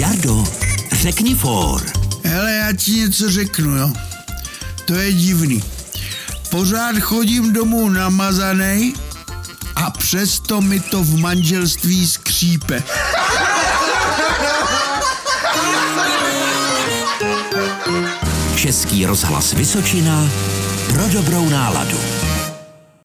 Jardo, řekni for. Hele, já ti něco řeknu, jo. To je divný. Pořád chodím domů namazaný a přesto mi to v manželství skřípe. Český rozhlas Vysočina pro dobrou náladu.